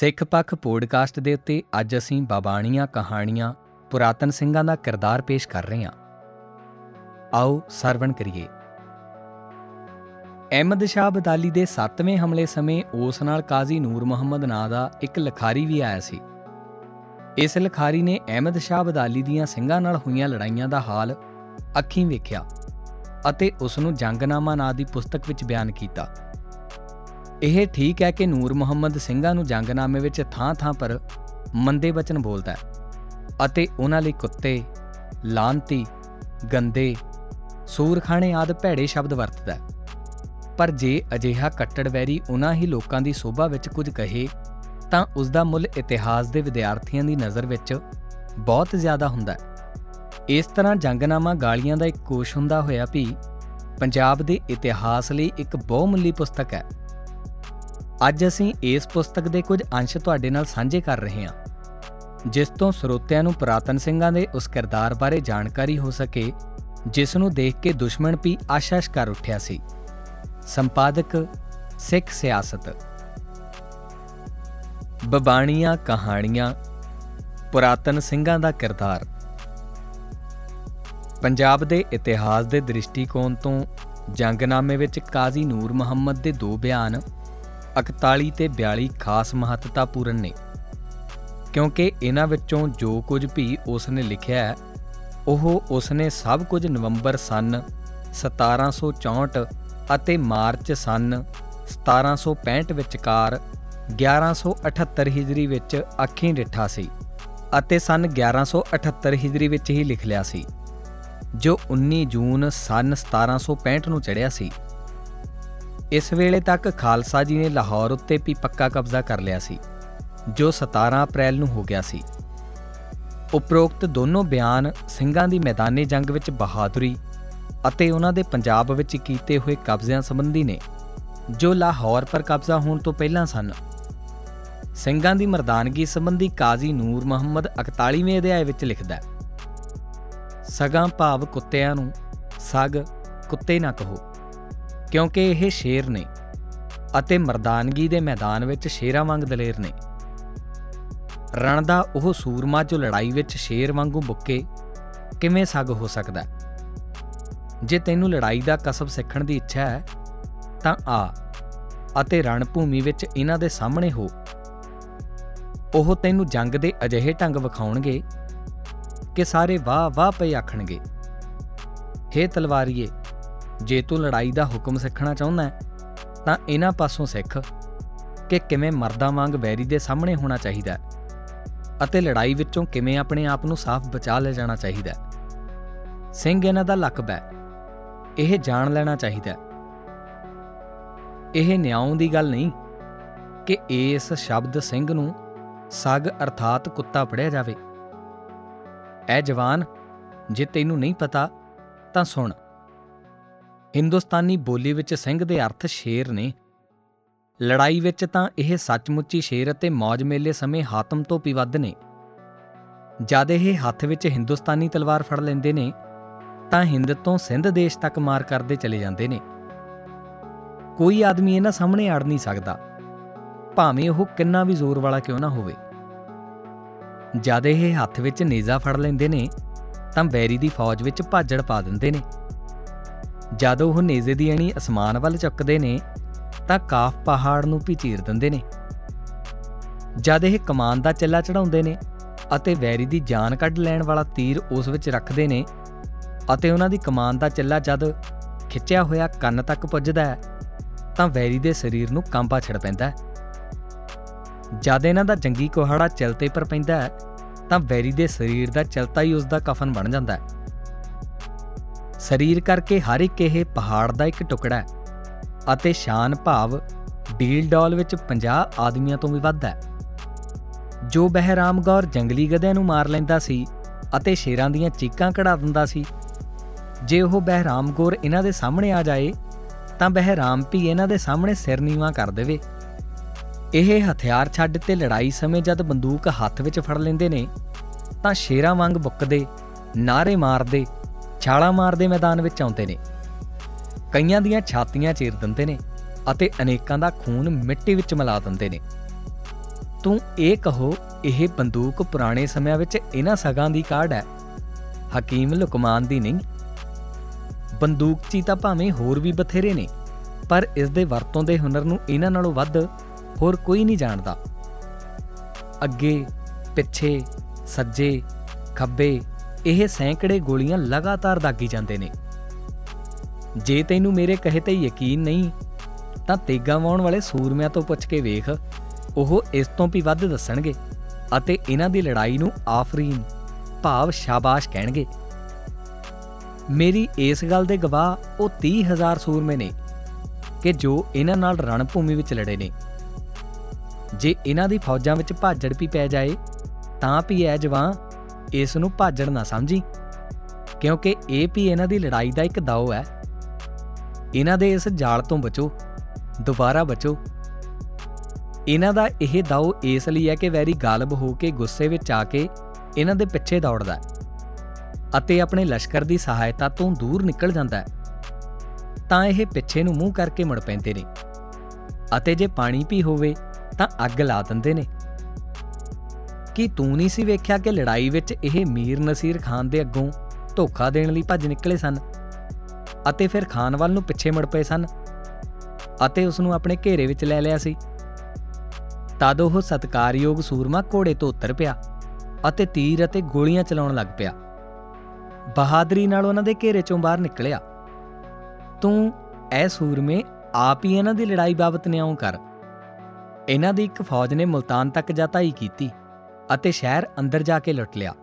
ਸਿੱਖ ਪੱਖ ਪੋਡਕਾਸਟ ਦੇ ਉੱਤੇ ਅੱਜ ਅਸੀਂ ਬਾਬਾਣੀਆਂ ਕਹਾਣੀਆਂ, ਪੁਰਾਤਨ ਸਿੰਘਾਂ ਦਾ ਕਿਰਦਾਰ ਪੇਸ਼ ਕਰ ਰਹੇ ਹਾਂ। ਆਓ ਸਰਵਣ ਕਰੀਏ। ਅਹਿਮਦ ਸ਼ਾਹ ਬਦਾਲੀ ਦੇ 7ਵੇਂ ਹਮਲੇ ਸਮੇਂ ਉਸ ਨਾਲ ਕਾਜ਼ੀ ਨੂਰ ਮੁਹੰਮਦ ਨਾਂ ਦਾ ਇੱਕ ਲਖਾਰੀ ਵੀ ਆਇਆ ਸੀ। ਇਸ ਲਖਾਰੀ ਨੇ ਅਹਿਮਦ ਸ਼ਾਹ ਬਦਾਲੀ ਦੀਆਂ ਸਿੰਘਾਂ ਨਾਲ ਹੋਈਆਂ ਲੜਾਈਆਂ ਦਾ ਹਾਲ ਅੱਖੀਂ ਵੇਖਿਆ ਅਤੇ ਉਸ ਨੂੰ ਜੰਗਨਾਮਾ ਨਾਂ ਦੀ ਪੁਸਤਕ ਵਿੱਚ ਬਿਆਨ ਕੀਤਾ। ਇਹ ਠੀਕ ਹੈ ਕਿ ਨੂਰ ਮੁਹੰਮਦ ਸਿੰਘਾਂ ਨੂੰ ਜੰਗਨਾਮੇ ਵਿੱਚ ਥਾਂ-ਥਾਂ ਪਰ ਮੰਦੇ ਬਚਨ ਬੋਲਦਾ ਹੈ ਅਤੇ ਉਹਨਾਂ ਲਈ ਕੁੱਤੇ, ਲਾਂਤੀ, ਗੰਦੇ, ਸੂਰਖਾਣੇ ਆਦ ਭੈੜੇ ਸ਼ਬਦ ਵਰਤਦਾ ਹੈ। ਪਰ ਜੇ ਅਜਿਹਾ ਕੱਟੜ ਵੈਰੀ ਉਹਨਾਂ ਹੀ ਲੋਕਾਂ ਦੀ ਸੋਭਾ ਵਿੱਚ ਕੁਝ ਕਹੇ ਤਾਂ ਉਸ ਦਾ ਮੁੱਲ ਇਤਿਹਾਸ ਦੇ ਵਿਦਿਆਰਥੀਆਂ ਦੀ ਨਜ਼ਰ ਵਿੱਚ ਬਹੁਤ ਜ਼ਿਆਦਾ ਹੁੰਦਾ ਹੈ। ਇਸ ਤਰ੍ਹਾਂ ਜੰਗਨਾਮਾ ਗਾਲੀਆਂ ਦਾ ਇੱਕ ਕੋਸ਼ ਹੁੰਦਾ ਹੋਇਆ ਵੀ ਪੰਜਾਬ ਦੇ ਇਤਿਹਾਸ ਲਈ ਇੱਕ ਬਹੁਮੁੱਲੀ ਪੁਸਤਕ ਹੈ। ਅੱਜ ਅਸੀਂ ਇਸ ਪੁਸਤਕ ਦੇ ਕੁਝ ਅੰਸ਼ ਤੁਹਾਡੇ ਨਾਲ ਸਾਂਝੇ ਕਰ ਰਹੇ ਹਾਂ। ਜਿਸ ਤੋਂ ਸਰੋਤਿਆਂ ਨੂੰ ਪ੍ਰਾਤਨ ਸਿੰਘਾਂ ਦੇ ਉਸ ਕਿਰਦਾਰ ਬਾਰੇ ਜਾਣਕਾਰੀ ਹੋ ਸਕੇ, ਜਿਸ ਨੂੰ ਦੇਖ ਕੇ ਦੁਸ਼ਮਣ ਵੀ ਆਸ਼ਾਸ਼ ਕਰ ਉੱਠਿਆ ਸੀ। ਸੰਪਾਦਕ ਸਿੱਖ ਸਿਆਸਤ। ਬਬਾਣੀਆਂ ਕਹਾਣੀਆਂ, ਪੁਰਾਤਨ ਸਿੰਘਾਂ ਦਾ ਕਿਰਦਾਰ। ਪੰਜਾਬ ਦੇ ਇਤਿਹਾਸ ਦੇ ਦ੍ਰਿਸ਼ਟੀਕੋਣ ਤੋਂ ਜੰਗਨਾਮੇ ਵਿੱਚ ਕਾਜ਼ੀ ਨੂਰ ਮੁਹੰਮਦ ਦੇ ਦੋ ਬਿਆਨ 41 ਤੇ 42 ਖਾਸ ਮਹੱਤਤਾਪੂਰਨ ਨੇ। ਕਿਉਂਕਿ ਇਹਨਾਂ ਵਿੱਚੋਂ ਜੋ ਕੁਝ ਵੀ ਉਸ ਨੇ ਲਿਖਿਆ ਹੈ, ਉਹ ਉਸ ਨੇ ਸਭ ਕੁਝ ਨਵੰਬਰ ਸਨ 1764 ਅਤੇ ਮਾਰਚ ਸਨ 1765 ਵਿਚਕਾਰ 1178 ਹਿਜਰੀ ਵਿੱਚ ਅੱਖੀਂ ਡਿੱਠਾ ਸੀ ਅਤੇ ਸਨ 1178 ਹਿਜਰੀ ਵਿੱਚ ਹੀ ਲਿਖ ਲਿਆ ਸੀ, ਜੋ 19 ਜੂਨ ਸਨ 1765 ਨੂੰ ਚੜਿਆ ਸੀ। ਇਸ ਵੇਲੇ ਤੱਕ ਖਾਲਸਾ ਜੀ ਨੇ ਲਾਹੌਰ ਉੱਤੇ ਵੀ ਪੱਕਾ ਕਬਜ਼ਾ ਕਰ ਲਿਆ ਸੀ, ਜੋ 17 ਅਪ੍ਰੈਲ ਨੂੰ ਹੋ ਗਿਆ ਸੀ। ਉਪਰੋਕਤ ਦੋਨੋਂ ਬਿਆਨ ਸਿੰਘਾਂ ਦੀ ਮੈਦਾਨੀ ਜੰਗ ਵਿੱਚ ਬਹਾਦਰੀ ਅਤੇ ਉਹਨਾਂ ਦੇ ਪੰਜਾਬ ਵਿੱਚ ਕੀਤੇ ਹੋਏ ਕਬਜ਼ਿਆਂ ਸੰਬੰਧੀ ਨੇ, ਜੋ ਲਾਹੌਰ ਪਰ ਕਬਜ਼ਾ ਹੋਣ ਤੋਂ ਪਹਿਲਾਂ ਸਨ। ਸਿੰਘਾਂ ਦੀ ਮਰਦਾਨਗੀ ਸੰਬੰਧੀ ਕਾਜ਼ੀ ਨੂਰ ਮੁਹੰਮਦ 41ਵੇਂ ਅਧਿਆਇ ਵਿੱਚ ਲਿਖਦਾ ਹੈ, ਸਗਾਂ ਭਾਵ ਕੁੱਤਿਆਂ ਨੂੰ, ਸਗ ਕੁੱਤੇ ਨਾ ਕਹੋ। ਕਿਉਂਕਿ ਇਹ ਸ਼ੇਰ ਨੇ ਅਤੇ ਮਰਦਾਨਗੀ ਦੇ ਮੈਦਾਨ ਵਿੱਚ ਸ਼ੇਰਾਂ ਵਾਂਗ ਦਲੇਰ ਨੇ। ਰਣ ਦਾ ਉਹ ਸੂਰਮਾ ਜੋ ਲੜਾਈ ਵਿੱਚ ਸ਼ੇਰ ਵਾਂਗੂ ਬੁੱਕੇ ਕਿਵੇਂ ਸਗ ਹੋ ਸਕਦਾ? ਜੇ ਤੈਨੂੰ ਲੜਾਈ ਦਾ ਕਸਬ ਸਿੱਖਣ ਦੀ ਇੱਛਾ ਹੈ, ਤਾਂ ਆ ਅਤੇ ਰਣ ਭੂਮੀ ਵਿੱਚ ਇਹਨਾਂ ਦੇ ਸਾਹਮਣੇ ਹੋ। ਉਹ ਤੈਨੂੰ ਜੰਗ ਦੇ ਅਜਿਹੇ ਢੰਗ ਵਿਖਾਉਣਗੇ ਕਿ ਸਾਰੇ ਵਾਹ ਵਾਹ ਪਈ ਆਖਣਗੇ। ਹੇ ਤਲਵਾਰੀਏ ਜੇ ਤੂੰ ਲੜਾਈ ਦਾ ਹੁਕਮ ਸਿੱਖਣਾ ਚਾਹੁੰਦਾ ਹੈ, ਤਾਂ ਇਹਨਾਂ ਪਾਸੋਂ ਸਿੱਖ ਕਿ ਕਿਵੇਂ ਮਰਦਾਂ ਵਾਂਗ ਵੈਰੀ ਦੇ ਸਾਹਮਣੇ ਹੋਣਾ ਚਾਹੀਦਾ ਹੈ ਅਤੇ ਲੜਾਈ ਵਿੱਚੋਂ ਕਿਵੇਂ ਆਪਣੇ ਆਪ ਨੂੰ ਸਾਫ਼ ਬਚਾ ਲੈ ਜਾਣਾ ਚਾਹੀਦਾ ਹੈ। ਸਿੰਘ ਇਹਨਾਂ ਦਾ ਲਕਬ ਹੈ। ਇਹ ਜਾਣ ਲੈਣਾ ਚਾਹੀਦਾ ਹੈ। ਇਹ ਨਿਆਉਂ ਦੀ ਗੱਲ ਨਹੀਂ ਕਿ ਇਸ ਸ਼ਬਦ ਸਿੰਘ ਨੂੰ ਸਗ ਅਰਥਾਤ ਕੁੱਤਾ ਪੜਿਆ ਜਾਵੇ। ਐ ਜਵਾਨ, ਜੇ ਤੈਨੂੰ ਨਹੀਂ ਪਤਾ, ਤਾਂ ਸੁਣ। ਹਿੰਦੁਸਤਾਨੀ ਬੋਲੀ ਵਿੱਚ ਸਿੰਘ ਦੇ ਅਰਥ ਸ਼ੇਰ ਨੇ। ਲੜਾਈ ਵਿੱਚ ਤਾਂ ਇਹ ਸੱਚਮੁੱਚੀ ਸ਼ੇਰ ਅਤੇ ਮੌਜ ਮੇਲੇ ਸਮੇਂ ਹਾਤਮ ਤੋਂ ਵੀ ਵੱਧ ਨੇ। ਜਦ ਇਹ ਹੱਥ ਵਿੱਚ ਹਿੰਦੁਸਤਾਨੀ ਤਲਵਾਰ ਫੜ ਲੈਂਦੇ ਨੇ, ਤਾਂ ਹਿੰਦ ਤੋਂ ਸਿੰਧ ਦੇਸ਼ ਤੱਕ ਮਾਰ ਕਰਦੇ ਚਲੇ ਜਾਂਦੇ ਨੇ। ਕੋਈ ਆਦਮੀ ਇਹਨਾਂ ਸਾਹਮਣੇ ਅੜ ਨਹੀਂ ਸਕਦਾ। ਭਾਵੇਂ ਉਹ ਕਿੰਨਾ ਵੀ ਜ਼ੋਰ ਵਾਲਾ ਕਿਉਂ ਨਾ ਹੋਵੇ। ਜਦ ਇਹ ਹੱਥ ਵਿੱਚ ਨੇਜ਼ਾ ਫੜ ਲੈਂਦੇ ਨੇ, ਤਾਂ ਬੈਰੀ ਦੀ ਫੌਜ ਵਿੱਚ ਭਾਜੜ ਪਾ ਦਿੰਦੇ ਨੇ। ਜਦ ਉਹ ਨੇਜ਼ੇ ਦੀ ਅਣੀ ਅਸਮਾਨ ਵੱਲ ਚੁੱਕਦੇ ਨੇ, ਤਾਂ ਕਾਫ ਪਹਾੜ ਨੂੰ ਵੀ ਚੀਰ ਦਿੰਦੇ ਨੇ। ਜਦ ਇਹ ਕਮਾਨ ਦਾ ਚੱਲਾ ਚੜਾਉਂਦੇ ਨੇ ਅਤੇ ਵੈਰੀ ਦੀ ਜਾਨ ਕੱਢ ਲੈਣ ਵਾਲਾ ਤੀਰ ਉਸ ਵਿੱਚ ਰੱਖਦੇ ਨੇ ਅਤੇ ਉਹਨਾਂ ਦੀ ਕਮਾਨ ਦਾ ਚੱਲਾ ਜਦ ਖਿੱਚਿਆ ਹੋਇਆ ਕੰਨ ਤੱਕ ਪੁੱਜਦਾ ਹੈ, ਤਾਂ ਵੈਰੀ ਦੇ ਸਰੀਰ ਨੂੰ ਕੰਬਾ ਛੜ ਪੈਂਦਾ ਹੈ। ਜਦ ਇਹਨਾਂ ਦਾ ਜੰਗੀ ਕੋਹੜਾ ਚਲਤੇ ਪਰ ਪੈਂਦਾ ਹੈ, ਤਾਂ ਵੈਰੀ ਦੇ ਸਰੀਰ ਦਾ ਚਲਤਾ ਹੀ ਉਸ ਦਾ ਕਫਨ ਬਣ ਜਾਂਦਾ ਹੈ। ਸਰੀਰ ਕਰਕੇ ਹਰ ਇੱਕ ਇਹ ਪਹਾੜ ਦਾ ਇੱਕ ਟੁਕੜਾ ਹੈ ਅਤੇ ਸ਼ਾਨ ਭਾਵ ਡੀਲ ਡਾਲ ਵਿੱਚ 50 ਆਦਮੀਆਂ ਤੋਂ ਵੀ ਵੱਧ ਹੈ। ਜੋ ਬਹਿਰਾਮ ਗੌਰ ਜੰਗਲੀ ਗਧਿਆਂ ਨੂੰ ਮਾਰ ਲੈਂਦਾ ਸੀ ਅਤੇ ਸ਼ੇਰਾਂ ਦੀਆਂ ਚੀਕਾਂ ਕਢਾ ਦਿੰਦਾ ਸੀ, ਜੇ ਉਹ ਬਹਿਰਾਮ ਗੌਰ ਇਹਨਾਂ ਦੇ ਸਾਹਮਣੇ ਆ ਜਾਏ, ਤਾਂ ਬਹਿਰਾਮ ਵੀ ਇਹਨਾਂ ਦੇ ਸਾਹਮਣੇ ਸਿਰ ਨੀਵਾ ਕਰ ਦੇਵੇ। ਇਹ ਹਥਿਆਰ ਛੱਡ ਤੇ ਲੜਾਈ ਸਮੇਂ ਜਦ ਬੰਦੂਕ ਹੱਥ ਵਿੱਚ ਫੜ ਲੈਂਦੇ ਨੇ, ਤਾਂ ਸ਼ੇਰਾਂ ਵਾਂਗ ਬੁੱਕਦੇ ਨਾਰੇ ਮਾਰਦੇ ਛਾਲਾ ਮਾਰਦੇ ਮੈਦਾਨ ਵਿੱਚ ਆਉਂਦੇ ਨੇ। ਕਈਆਂ ਦੀਆਂ ਛਾਤੀਆਂ ਚੀਰ ਦਿੰਦੇ ਨੇ ਅਤੇ ਅਨੇਕਾਂ ਦਾ ਖੂਨ ਮਿੱਟੀ ਵਿੱਚ ਮਿਲਾ ਦਿੰਦੇ ਨੇ। ਤੂੰ ਇਹ ਕਹੋ, ਇਹ ਬੰਦੂਕ ਪੁਰਾਣੇ ਸਮਿਆਂ ਵਿੱਚ ਇਹਨਾਂ ਸਗਾਂ ਦੀ ਕਾਢ ਹੈ? ਹਕੀਮ ਲੁਕਮਾਨ ਦੀ ਨਹੀਂ। ਬੰਦੂਕਚੀ ਤਾਂ ਭਾਵੇਂ ਹੋਰ ਵੀ ਬਥੇਰੇ ਨੇ, ਪਰ ਇਸ ਦੇ ਵਰਤੋਂ ਦੇ ਹੁਨਰ ਨੂੰ ਇਹਨਾਂ ਨਾਲੋਂ ਵੱਧ ਹੋਰ ਕੋਈ ਨਹੀਂ ਜਾਣਦਾ। ਅੱਗੇ, ਪਿੱਛੇ, ਸੱਜੇ, ਖੱਬੇ ਇਹ ਸੈਂਕੜੇ ਗੋਲੀਆਂ ਲਗਾਤਾਰ ਦਾਗੀ ਜਾਂਦੇ ਨੇ। ਜੇ ਤੈਨੂੰ ਮੇਰੇ ਕਹੇ ਤੇ ਯਕੀਨ ਨਹੀਂ, ਤਾਂ ਤੇਗਾ ਵਾਉਣ ਵਾਲੇ ਸੂਰਮਿਆਂ ਤੋਂ ਪੁੱਛ ਕੇ ਵੇਖ, ਉਹ ਇਸ ਤੋਂ ਵੀ ਵੱਧ ਦੱਸਣਗੇ ਅਤੇ ਇਹਨਾਂ ਦੀ ਲੜਾਈ ਨੂੰ ਆਫਰੀਨ ਭਾਵ ਸ਼ਾਬਾਸ਼ ਕਹਿਣਗੇ। ਮੇਰੀ ਇਸ ਗੱਲ ਦੇ ਗਵਾਹ ਉਹ 30000 ਸੂਰਮੇ ਨੇ ਕਿ ਜੋ ਇਹਨਾਂ ਨਾਲ ਰਣਭੂਮੀ ਵਿੱਚ ਲੜੇ ਨੇ। ਜੇ ਇਹਨਾਂ ਦੀ ਫੌਜਾਂ ਵਿੱਚ ਭਾਜੜ ਵੀ ਪੈ ਜਾਏ, ਤਾਂ ਵੀ ਐ ਜਵਾਂ ਇਸ ਨੂੰ ਭਾਜੜ ਨਾ ਸਮਝੀ। ਕਿਉਂਕਿ ਇਹ ਵੀ ਇਹਨਾਂ ਦੀ ਲੜਾਈ ਦਾ ਇੱਕ ਦਾਅ ਹੈ। ਇਹਨਾਂ ਦੇ ਇਸ ਜਾਲ ਤੋਂ ਬਚੋ, ਦੁਬਾਰਾ ਬਚੋ। ਇਹਨਾਂ ਦਾ ਇਹ ਦਾਅ ਇਸ ਲਈ ਹੈ ਕਿ ਵੈਰੀ ਗਾਲਬ ਹੋ ਕੇ ਗੁੱਸੇ ਵਿੱਚ ਆ ਕੇ ਇਹਨਾਂ ਦੇ ਪਿੱਛੇ ਦੌੜਦਾ ਹੈ ਅਤੇ ਆਪਣੇ ਲਸ਼ਕਰ ਦੀ ਸਹਾਇਤਾ ਤੋਂ ਦੂਰ ਨਿਕਲ ਜਾਂਦਾ ਹੈ। ਤਾਂ ਇਹ ਪਿੱਛੇ ਨੂੰ ਮੂੰਹ ਕਰਕੇ ਮੁੜ ਪੈਂਦੇ ਨੇ ਅਤੇ ਜੇ ਪਾਣੀ ਵੀ ਹੋਵੇ ਤਾਂ ਅੱਗ ਲਾ ਦਿੰਦੇ ਨੇ। ਕੀ ਤੂੰ ਨਹੀਂ ਸੀ ਵੇਖਿਆ ਕਿ ਲੜਾਈ ਵਿੱਚ ਇਹ ਮੀਰ ਨਸੀਰ ਖਾਨ ਦੇ ਅੱਗੋਂ ਧੋਖਾ ਦੇਣ ਲਈ ਭੱਜ ਨਿਕਲੇ ਸਨ? ਅਤੇ ਫਿਰ ਖਾਨ ਵੱਲ ਨੂੰ ਪਿੱਛੇ ਮੁੜ ਪਏ ਸਨ ਅਤੇ ਉਸ ਨੂੰ ਆਪਣੇ ਘੇਰੇ ਵਿੱਚ ਲੈ ਲਿਆ ਸੀ। ਤਦ ਉਹ ਸਤਕਾਰਯੋਗ ਸੂਰਮਾ ਘੋੜੇ ਤੋਂ ਉਤਰ ਪਿਆ ਅਤੇ ਤੀਰ ਅਤੇ ਗੋਲੀਆਂ ਚਲਾਉਣ ਲੱਗ ਪਿਆ। ਬਹਾਦਰੀ ਨਾਲ ਉਹਨਾਂ ਦੇ ਘੇਰੇ ਚੋਂ ਬਾਹਰ ਨਿਕਲਿਆ। ਤੂੰ ਐ ਸੂਰਮੇ, ਆਪ ਹੀ ਇਹਨਾਂ ਦੀ ਲੜਾਈ ਬਾਬਤ ਨਿਆਉ ਕਰ। ਇਹਨਾਂ ਦੀ ਇੱਕ ਫੌਜ ਨੇ ਮੁਲਤਾਨ ਤੱਕ ਜਾਤਾਈ ਕੀਤੀ। ਅਤੇ ਸ਼ਹਿਰ ਅੰਦਰ ਜਾ ਕੇ ਲੁੱਟ ਲਿਆ।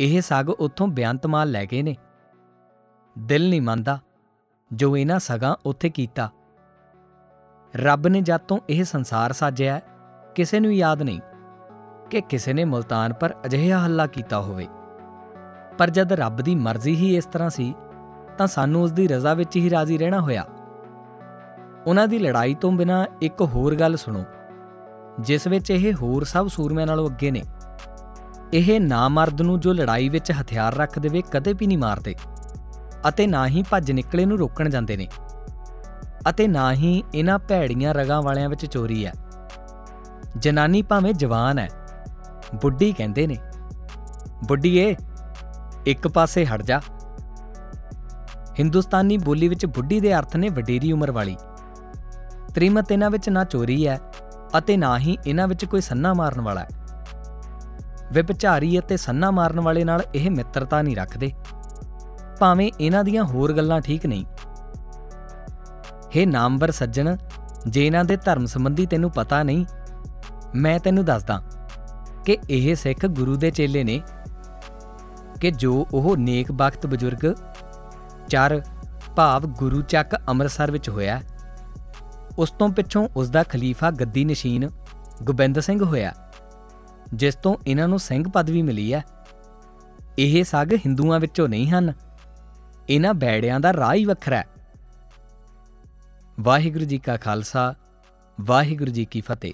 ਇਹ ਸਗ ਉੱਥੋਂ ਬਿਆੰਤ ਮਾਲ ਲੈ ਗਏ ਨੇ। ਦਿਲ ਨਹੀਂ ਮੰਨਦਾ ਜੋ ਇਹਨਾਂ ਸਗਾਂ ਉੱਥੇ ਕੀਤਾ। ਰੱਬ ਨੇ ਜਦ ਤੋਂ ਇਹ ਸੰਸਾਰ ਸਾਜਿਆ ਕਿਸੇ ਨੂੰ ਯਾਦ ਨਹੀਂ ਕਿ ਕਿਸੇ ਨੇ ਮੁਲਤਾਨ ਪਰ ਅਜਿਹਾ ਹੱਲਾ ਕੀਤਾ ਹੋਵੇ। ਪਰ ਜਦ ਰੱਬ ਦੀ ਮਰਜ਼ੀ ਹੀ ਇਸ ਤਰ੍ਹਾਂ ਸੀ, ਤਾਂ ਸਾਨੂੰ ਉਸ ਦੀ ਰਜ਼ਾ ਵਿੱਚ ਹੀ ਰਾਜ਼ੀ ਰਹਿਣਾ ਹੋਇਆ। ਉਹਨਾਂ ਦੀ ਲੜਾਈ ਤੋਂ ਬਿਨਾ ਇੱਕ ਹੋਰ ਗੱਲ ਸੁਣੋ। ਜਿਸ ਵਿੱਚ ਇਹ ਹੋਰ ਸਭ ਸੂਰਮਿਆਂ ਨਾਲੋਂ ਅੱਗੇ ਨੇ। ਇਹ ਨਾਮਰਦ ਨੂੰ ਜੋ ਲੜਾਈ ਵਿੱਚ ਹਥਿਆਰ ਰੱਖ ਦੇਵੇ, ਕਦੇ ਵੀ ਨਹੀਂ ਮਾਰਦੇ। ਅਤੇ ਨਾ ਹੀ ਭੱਜ ਨਿਕਲੇ ਨੂੰ ਰੋਕਣ ਜਾਂਦੇ ਨੇ। ਅਤੇ ਨਾ ਹੀ ਇਹਨਾਂ ਭੈੜੀਆਂ ਰਗਾਂ ਵਾਲਿਆਂ ਵਿੱਚ ਚੋਰੀ ਹੈ। ਜਨਾਨੀ ਭਾਵੇਂ ਜਵਾਨ ਹੈ, ਬੁੱਢੀ ਕਹਿੰਦੇ ਨੇ, ਬੁੱਢੀਏ, ਇੱਕ ਪਾਸੇ ਹਟ ਜਾ। ਹਿੰਦੁਸਤਾਨੀ ਬੋਲੀ ਵਿੱਚ ਬੁੱਢੀ ਦੇ ਅਰਥ ਨੇ ਵਡੇਰੀ ਉਮਰ ਵਾਲੀ। ਤ੍ਰਿਮਤ ਇਹਨਾਂ ਵਿੱਚ ਨਾ ਚੋਰੀ ਹੈ ਅਤੇ ਨਾ ਹੀ ਇਹਨਾਂ ਵਿੱਚ ਕੋਈ ਸੰਨਾ ਮਾਰਨ ਵਾਲਾ ਹੈ। ਵਿਭਚਾਰੀ ਅਤੇ ਸੰਨਾ ਮਾਰਨ ਵਾਲੇ ਨਾਲ ਇਹ ਮਿੱਤਰਤਾ ਨਹੀਂ ਰੱਖਦੇ। ਭਾਵੇਂ ਇਹਨਾਂ ਦੀਆਂ ਹੋਰ ਗੱਲਾਂ ਠੀਕ ਨਹੀਂ। हे ਨਾਮਵਰ ਸੱਜਣ, ਜੇ ਇਹਨਾਂ ਦੇ ਧਰਮ ਸੰਬੰਧੀ ਤੈਨੂੰ ਪਤਾ ਨਹੀਂ, ਮੈਂ ਤੈਨੂੰ ਦੱਸਦਾ ਕਿ ਇਹ ਸਿੱਖ ਗੁਰੂ ਦੇ ਚੇਲੇ ਨੇ ਕਿ ਜੋ ਉਹ ਨੇਕ ਬਖਤ ਬਜ਼ੁਰਗ, ਚਰ, ਭਾਵ ਗੁਰੂ ਚੱਕ ਅੰਮ੍ਰਿਤਸਰ ਵਿੱਚ ਹੋਇਆ। ਉਸ ਤੋਂ ਪਿੱਛੋਂ ਉਸ ਦਾ ਖਲੀਫਾ ਗੱਦੀ ਨਸ਼ੀਨ ਗੋਬਿੰਦ ਸਿੰਘ ਹੋਇਆ, ਜਿਸ ਤੋਂ ਇਹਨਾਂ ਨੂੰ ਸਿੰਘ ਪਦਵੀ ਮਿਲੀ ਹੈ। ਇਹ ਸਗ ਹਿੰਦੂਆਂ ਵਿੱਚੋਂ ਨਹੀਂ ਹਨ। ਇਹਨਾਂ ਬੈੜਿਆਂ ਦਾ ਰਾਹ ਹੀ ਵੱਖਰਾ ਹੈ। ਵਾਹਿਗੁਰੂ ਜੀ ਕਾ ਖਾਲਸਾ, ਵਾਹਿਗੁਰੂ ਜੀ ਕੀ ਫਤਿਹ।